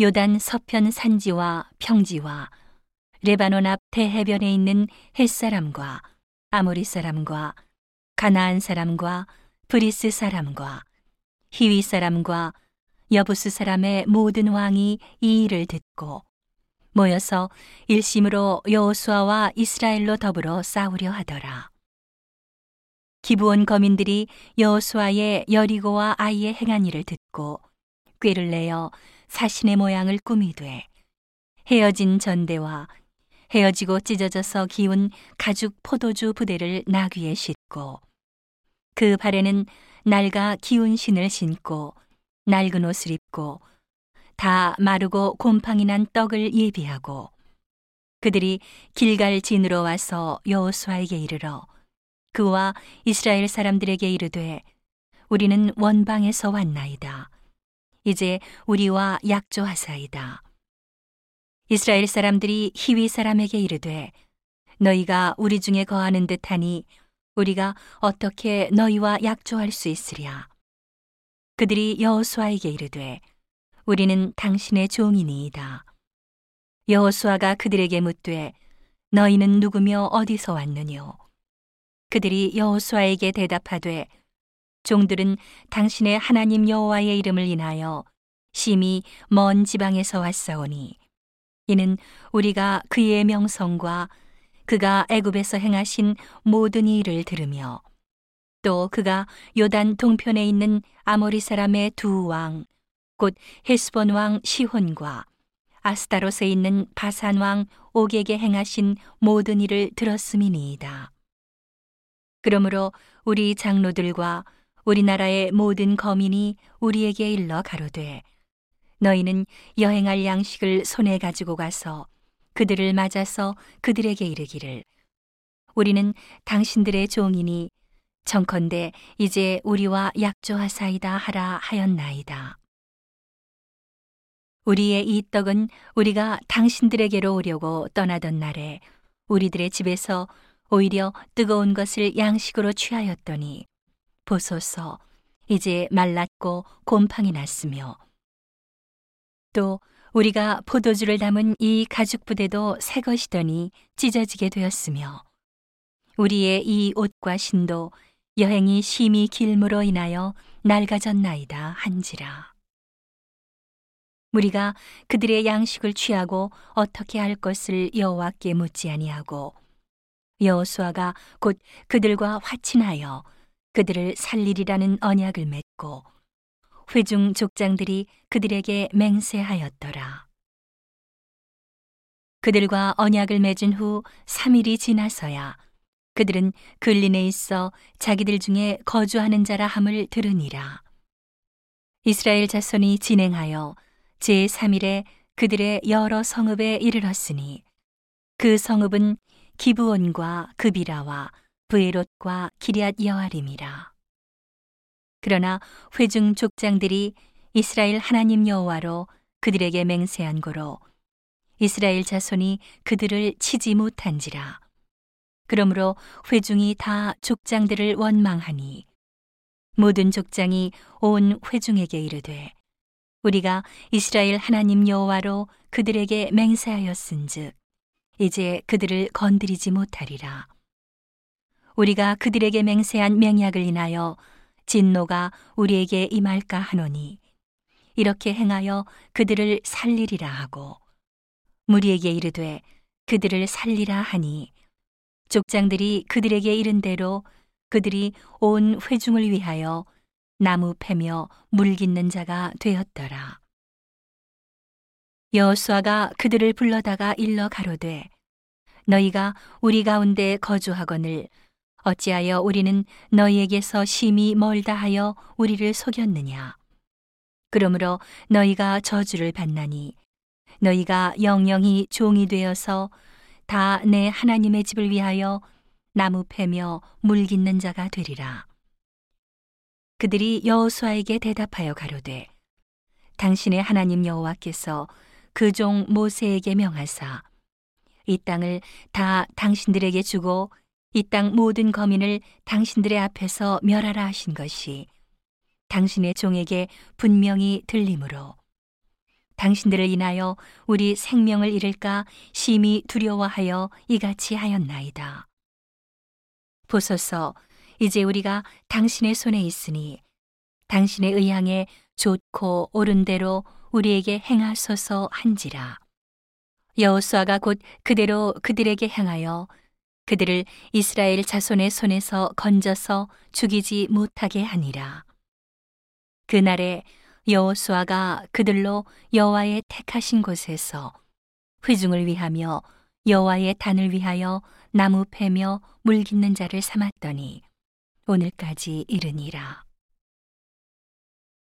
요단 서편 산지와 평지와 레바논 앞 대해변에 있는 헷 사람과 아모리 사람과 가나안 사람과 브리스 사람과 히위 사람과 여부스 사람의 모든 왕이 이 일을 듣고 모여서 일심으로 여호수아와 이스라엘로 더불어 싸우려 하더라. 기브온 거민들이 여호수아의 여리고와 아이의 행한 일을 듣고 꾀를 내어 사신의 모양을 꾸미되 헤어진 전대와 헤어지고 찢어져서 기운 가죽 포도주 부대를 나귀에 싣고 그 발에는 낡아 기운 신을 신고 낡은 옷을 입고 다 마르고 곰팡이 난 떡을 예비하고 그들이 길갈 진으로 와서 여호수아에게 이르러 그와 이스라엘 사람들에게 이르되 우리는 원방에서 왔나이다. 이제 우리와 약조하사이다. 이스라엘 사람들이 히위 사람에게 이르되 너희가 우리 중에 거하는 듯하니 우리가 어떻게 너희와 약조할 수 있으랴. 그들이 여호수아에게 이르되 우리는 당신의 종이니이다. 여호수아가 그들에게 묻되 너희는 누구며 어디서 왔느뇨? 그들이 여호수아에게 대답하되 종들은 당신의 하나님 여호와의 이름을 인하여 심히 먼 지방에서 왔사오니 이는 우리가 그의 명성과 그가 애굽에서 행하신 모든 일을 들으며 또 그가 요단 동편에 있는 아모리 사람의 두 왕 곧 헤스본 왕 시혼과 아스타롯에 있는 바산 왕 옥에게 행하신 모든 일을 들었음이니이다. 그러므로 우리 장로들과 우리나라의 모든 거민이 우리에게 일러 가로되 너희는 여행할 양식을 손에 가지고 가서 그들을 맞아서 그들에게 이르기를 우리는 당신들의 종이니 청컨대 이제 우리와 약조하사이다 하라 하였나이다. 우리의 이 떡은 우리가 당신들에게로 오려고 떠나던 날에 우리들의 집에서 오히려 뜨거운 것을 양식으로 취하였더니 보소서. 이제 말랐고 곰팡이 났으며. 또 우리가 포도주를 담은 이 가죽 부대도 새 것이더니 찢어지게 되었으며. 우리의 이 옷과 신도 여행이 심히 길므로 인하여 낡아졌나이다 한지라. 우리가 그들의 양식을 취하고 어떻게 할 것을 여호와께 묻지 아니하고 여호수아가 곧 그들과 화친하여 그들을 살리리라는 언약을 맺고 회중 족장들이 그들에게 맹세하였더라. 그들과 언약을 맺은 후 3일이 지나서야 그들은 근린에 있어 자기들 중에 거주하는 자라 함을 들으니라. 이스라엘 자손이 진행하여 제3일에 그들의 여러 성읍에 이르렀으니 그 성읍은 기브온과 그비라와 브에롯과 기리앗 여아림이라. 그러나 회중 족장들이 이스라엘 하나님 여호와로 그들에게 맹세한 고로 이스라엘 자손이 그들을 치지 못한지라. 그러므로 회중이 다 족장들을 원망하니 모든 족장이 온 회중에게 이르되 우리가 이스라엘 하나님 여호와로 그들에게 맹세하였은즉 이제 그들을 건드리지 못하리라. 우리가 그들에게 맹세한 맹약을 인하여 진노가 우리에게 임할까 하노니 이렇게 행하여 그들을 살리리라 하고 무리에게 이르되 그들을 살리라 하니 족장들이 그들에게 이른 대로 그들이 온 회중을 위하여 나무 패며 물 깃는 자가 되었더라. 여호수아가 그들을 불러다가 일러 가로되 너희가 우리 가운데 거주하거늘 어찌하여 우리는 너희에게서 심히 멀다 하여 우리를 속였느냐? 그러므로 너희가 저주를 받나니 너희가 영영이 종이 되어서 다 내 하나님의 집을 위하여 나무 패며 물 깃는 자가 되리라. 그들이 여호수아에게 대답하여 가로되 당신의 하나님 여호와께서 그 종 모세에게 명하사 이 땅을 다 당신들에게 주고 이 땅 모든 거민을 당신들의 앞에서 멸하라 하신 것이 당신의 종에게 분명히 들리므로 당신들을 인하여 우리 생명을 잃을까 심히 두려워하여 이같이 하였나이다. 보소서, 이제 우리가 당신의 손에 있으니 당신의 의향에 좋고 옳은 대로 우리에게 행하소서 한지라. 여호수아가 곧 그대로 그들에게 행하여 그들을 이스라엘 자손의 손에서 건져서 죽이지 못하게 하니라. 그날에 여호수아가 그들로 여호와의 택하신 곳에서 회중을 위하며 여호와의 단을 위하여 나무 패며 물 깃는 자를 삼았더니 오늘까지 이르니라.